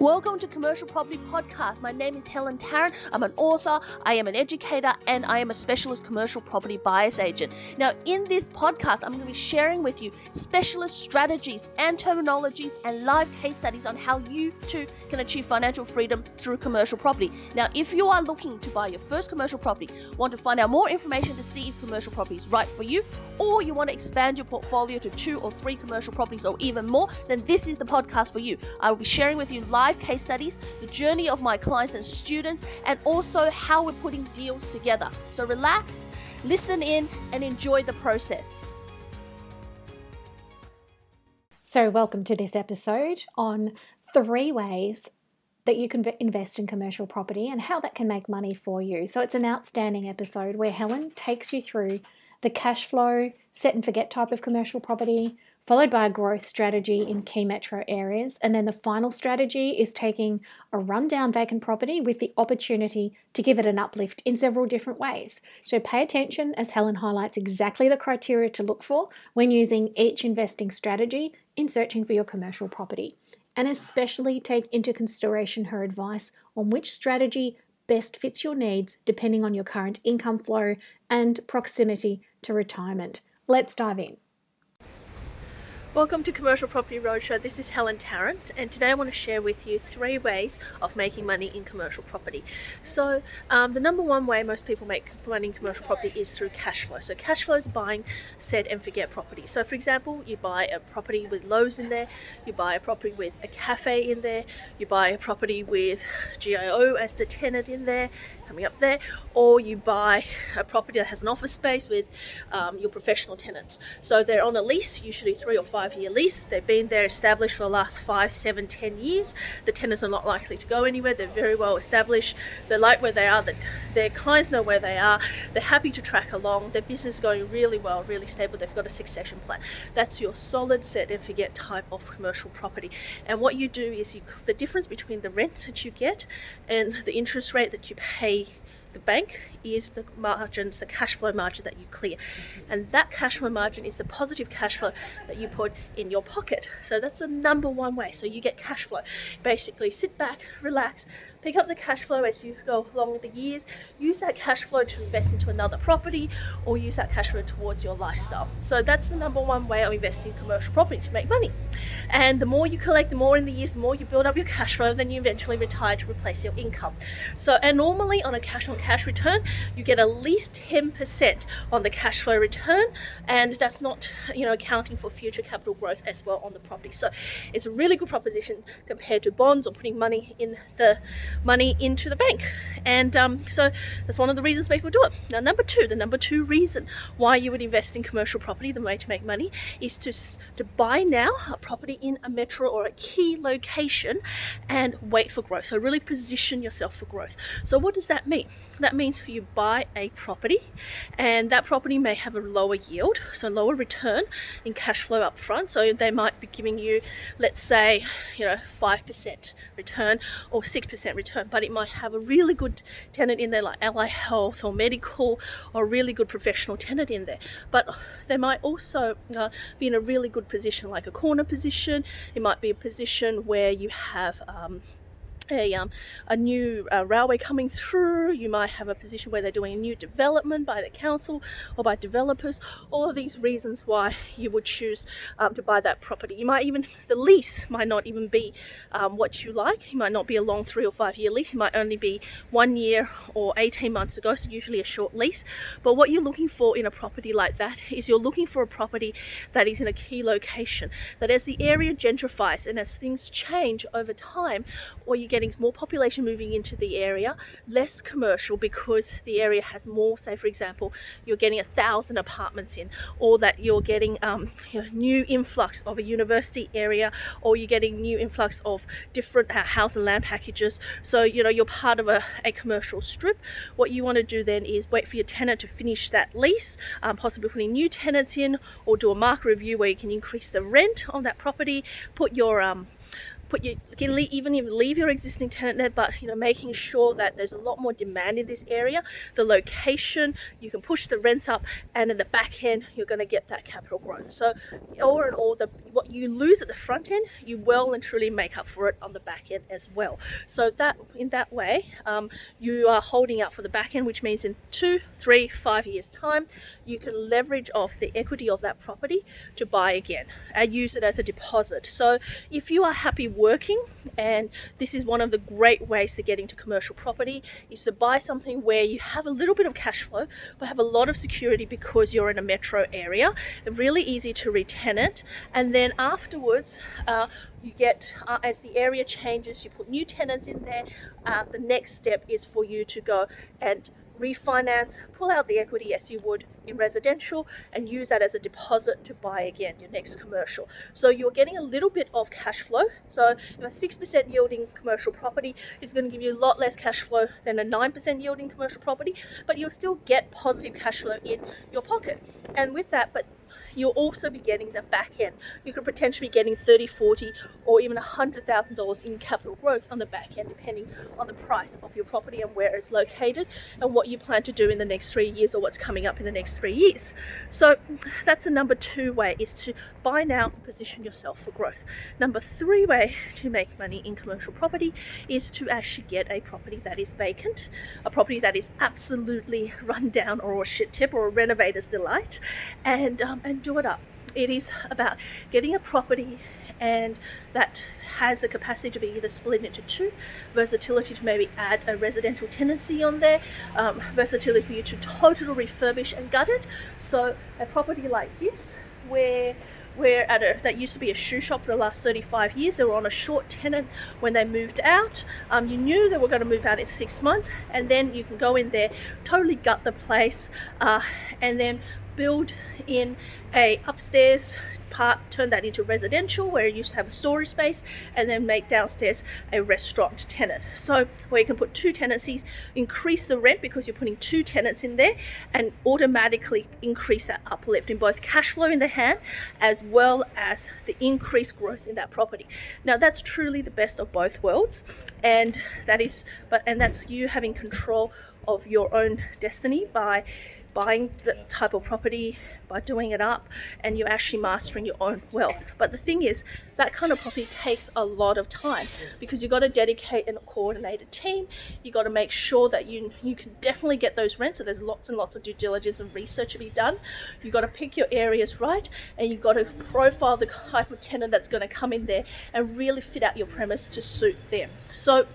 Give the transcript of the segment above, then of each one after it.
Welcome to Commercial Property Podcast. My name is Helen Tarrant. I'm an author, I am an educator, and I am a specialist commercial property buyer's agent. Now, in this podcast, I'm going to be sharing with you specialist strategies and terminologies and live case studies on how you too can achieve financial freedom through commercial property. Now, if you are looking to buy your first commercial property, want to find out more information to see if commercial property is right for you, or you want to expand your portfolio to two or three commercial properties or even more, then this is the podcast for you. I will be sharing with you live live case studies, the journey of my clients and students, and also how we're putting deals together. So relax, listen in, and enjoy the process. So, welcome to this episode on three ways that you can invest in commercial property and how that can make money for you. So, it's an outstanding episode where Helen takes you through the cash flow, set and forget type of commercial property, followed by a growth strategy in key metro areas. And then the final strategy is taking a rundown vacant property with the opportunity to give it an uplift in several different ways. So pay attention as Helen highlights exactly the criteria to look for when using each investing strategy in searching for your commercial property. And especially take into consideration her advice on which strategy best fits your needs depending on your current income flow and proximity to retirement. Let's dive in. Welcome to Commercial Property Roadshow. This is Helen Tarrant, and today I want to share with you three ways of making money in commercial property. So, um, the number one way most people make money in commercial property is through cash flow. So, cash flow is buying set and forget property. So, for example, you buy a property with Lowe's in there, you buy a property with a cafe in there, you buy a property with GIO as the tenant in there, coming up there, or you buy a property that has an office space with um, your professional tenants. So, they're on a lease, usually three or five five year lease. They've been there established for the last five, seven, ten years. The tenants are not likely to go anywhere. They're very well established. They like where they are. The, their clients know where they are. They're happy to track along. Their business is going really well, really stable. They've got a succession plan. That's your solid set and forget type of commercial property. And what you do is you the difference between the rent that you get and the interest rate that you pay the bank is the margins, the cash flow margin that you clear. And that cash flow margin is the positive cash flow that you put in your pocket. So that's the number one way. So you get cash flow. Basically, sit back, relax, pick up the cash flow as you go along the years, use that cash flow to invest into another property or use that cash flow towards your lifestyle. So that's the number one way of investing in commercial property to make money. And the more you collect, the more in the years, the more you build up your cash flow, then you eventually retire to replace your income. So, and normally on a cash on cash return, you get at least 10% on the cash flow return, and that's not, you know, accounting for future capital growth as well on the property. So, it's a really good proposition compared to bonds or putting money in the money into the bank. And um, so that's one of the reasons people do it. Now, number two, the number two reason why you would invest in commercial property, the way to make money, is to to buy now a property in a metro or a key location and wait for growth. So really position yourself for growth. So what does that mean? That means you buy a property and that property may have a lower yield, so lower return in cash flow up front. So they might be giving you, let's say, you know, 5% return or 6% return, but it might have a really good tenant in there like Allied Health or medical or really good professional tenant in there. But they might also uh, be in a really good position like a corner position. It might be a position where you have um, a, um, a new uh, railway coming through, you might have a position where they're doing a new development by the council or by developers. All of these reasons why you would choose um, to buy that property. You might even, the lease might not even be um, what you like. It might not be a long three or five year lease. It might only be one year or 18 months ago, so usually a short lease. But what you're looking for in a property like that is you're looking for a property that is in a key location, that as the area gentrifies and as things change over time, or you getting more population moving into the area, less commercial because the area has more, say for example, you're getting a thousand apartments in, or that you're getting um, you know, new influx of a university area, or you're getting new influx of different uh, house and land packages. So, you know, you're part of a, a commercial strip. What you want to do then is wait for your tenant to finish that lease, um, possibly putting new tenants in, or do a market review where you can increase the rent on that property, put your um, put you can leave, even leave your existing tenant there, but you know making sure that there's a lot more demand in this area. The location, you can push the rents up, and in the back end, you're going to get that capital growth. So, all in all, the what you lose at the front end, you well and truly make up for it on the back end as well. So that in that way, um, you are holding out for the back end, which means in two, three, five years time, you can leverage off the equity of that property to buy again and use it as a deposit. So if you are happy working, and this is one of the great ways to get into commercial property, is to buy something where you have a little bit of cash flow, but have a lot of security because you're in a metro area. Really easy to retenant, and then afterwards. Uh, you get uh, as the area changes you put new tenants in there uh, the next step is for you to go and refinance, pull out the equity as you would in residential, and use that as a deposit to buy again your next commercial. So you're getting a little bit of cash flow. So a 6% yielding commercial property is going to give you a lot less cash flow than a 9% yielding commercial property, but you'll still get positive cash flow in your pocket. And with that, but you'll also be getting the back end. You could potentially be getting 30, 40, or even $100,000 in capital growth on the back end, depending on the price of your property and where it's located and what you plan to do in the next three years or what's coming up in the next three years. So that's the number two way is to buy now and position yourself for growth. Number three way to make money in commercial property is to actually get a property that is vacant, a property that is absolutely run down or a shit tip or a renovator's delight, and um, and do it up. It is about getting a property and that has the capacity to be either split into two, versatility to maybe add a residential tenancy on there, um, versatility for you to totally refurbish and gut it. So a property like this, where where at a that used to be a shoe shop for the last 35 years. They were on a short tenant when they moved out. Um, you knew they were going to move out in six months, and then you can go in there, totally gut the place, uh, and then build in a upstairs part, turn that into residential where you used to have a storage space, and then make downstairs a restaurant tenant. So where you can put two tenancies, increase the rent because you're putting two tenants in there, and automatically increase that uplift in both cash flow in the hand as well as the increased growth in that property. Now that's truly the best of both worlds, and that is, but and that's you having control of your own destiny by buying the type of property by doing it up and you're actually mastering your own wealth. But the thing is, that kind of property takes a lot of time because you've got to dedicate and coordinate a team. You've got to make sure that you you can definitely get those rents. So there's lots and lots of due diligence and research to be done. You've got to pick your areas right and you've got to profile the type of tenant that's going to come in there and really fit out your premise to suit them. So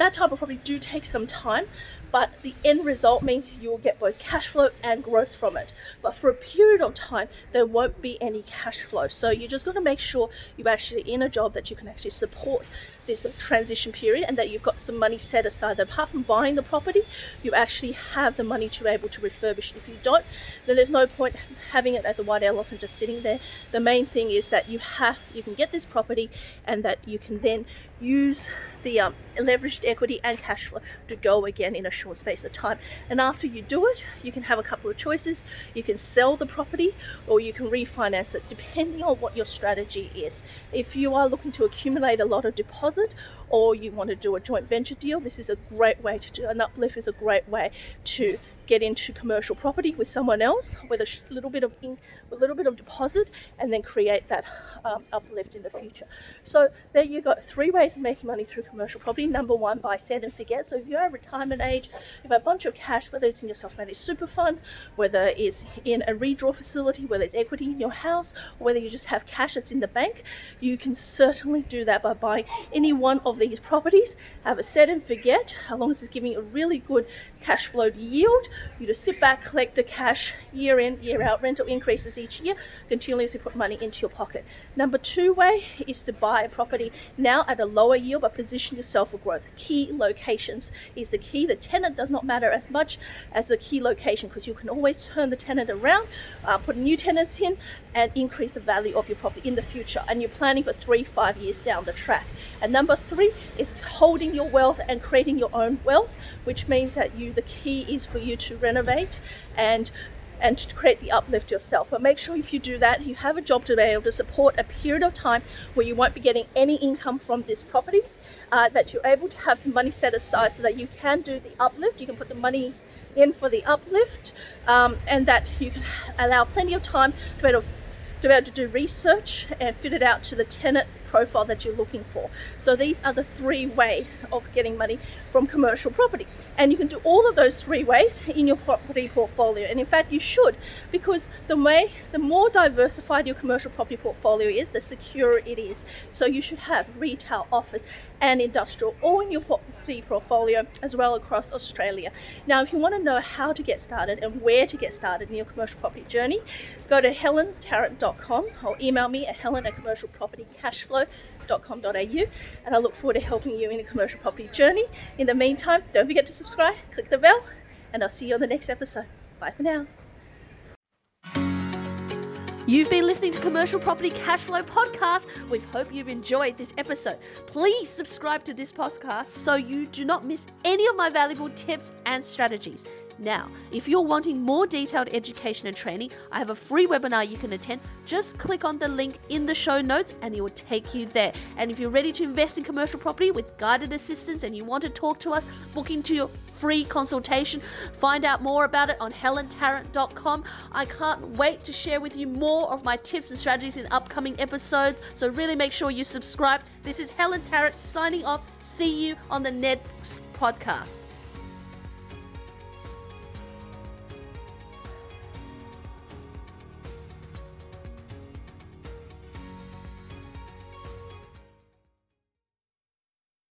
that type of property do take some time, but the end result means you will get both cash flow and growth from it. But for a period of time, there won't be any cash flow. So you're just going to make sure you're actually in a job that you can actually support this transition period and that you've got some money set aside that apart from buying the property you actually have the money to be able to refurbish if you don't then there's no point having it as a white elephant just sitting there the main thing is that you have you can get this property and that you can then use the um, leveraged equity and cash flow to go again in a short space of time. And after you do it, you can have a couple of choices. You can sell the property or you can refinance it depending on what your strategy is. If you are looking to accumulate a lot of deposit or you want to do a joint venture deal, this is a great way to do an uplift is a great way to get into commercial property with someone else with a little bit of in, a little bit of deposit and then create that um, uplift in the future. So there you go, three ways of making money through commercial property. Number one, buy set and forget. So if you're at retirement age, you have a bunch of cash, whether it's in your self-managed super fund, whether it's in a redraw facility, whether it's equity in your house, or whether you just have cash that's in the bank, you can certainly do that by buying any one of these properties. Have a set and forget, as long as it's giving a really good cash flow yield. You just sit back, collect the cash year in, year out, rental increases each year, continuously put money into your pocket. Number two way is to buy a property now at a lower yield but position yourself for growth. Key locations is the key. The tenant does not matter as much as the key location because you can always turn the tenant around, uh, put new tenants in, and increase the value of your property in the future. And you're planning for three, five years down the track. And number three is holding your wealth and creating your own wealth, which means that you the key is for you to renovate and and to create the uplift yourself. But make sure if you do that, you have a job to be able to support a period of time where you won't be getting any income from this property, uh, that you're able to have some money set aside so that you can do the uplift. You can put the money in for the uplift, um, and that you can allow plenty of time to be able to to be able to do research and fit it out to the tenant profile that you're looking for. So these are the three ways of getting money from commercial property. And you can do all of those three ways in your property portfolio. And in fact, you should because the way the more diversified your commercial property portfolio is, the secure it is. So you should have retail, office, and industrial all in your property portfolio as well across Australia. Now, if you want to know how to get started and where to get started in your commercial property journey, go to helentarrant.com or email me at helen at commercialpropertycashflow.com.au and I look forward to helping you in the commercial property journey. In the meantime, don't forget to subscribe, click the bell, and I'll see you on the next episode. Bye for now. You've been listening to Commercial Property Cashflow Podcast. We hope you've enjoyed this episode. Please subscribe to this podcast so you do not miss any of my valuable tips and strategies. Now, if you're wanting more detailed education and training, I have a free webinar you can attend. Just click on the link in the show notes and it will take you there. And if you're ready to invest in commercial property with guided assistance and you want to talk to us, book into your free consultation. Find out more about it on helentarrant.com. I can't wait to share with you more of my tips and strategies in upcoming episodes. So really make sure you subscribe. This is Helen Tarrant signing off. See you on the next podcast.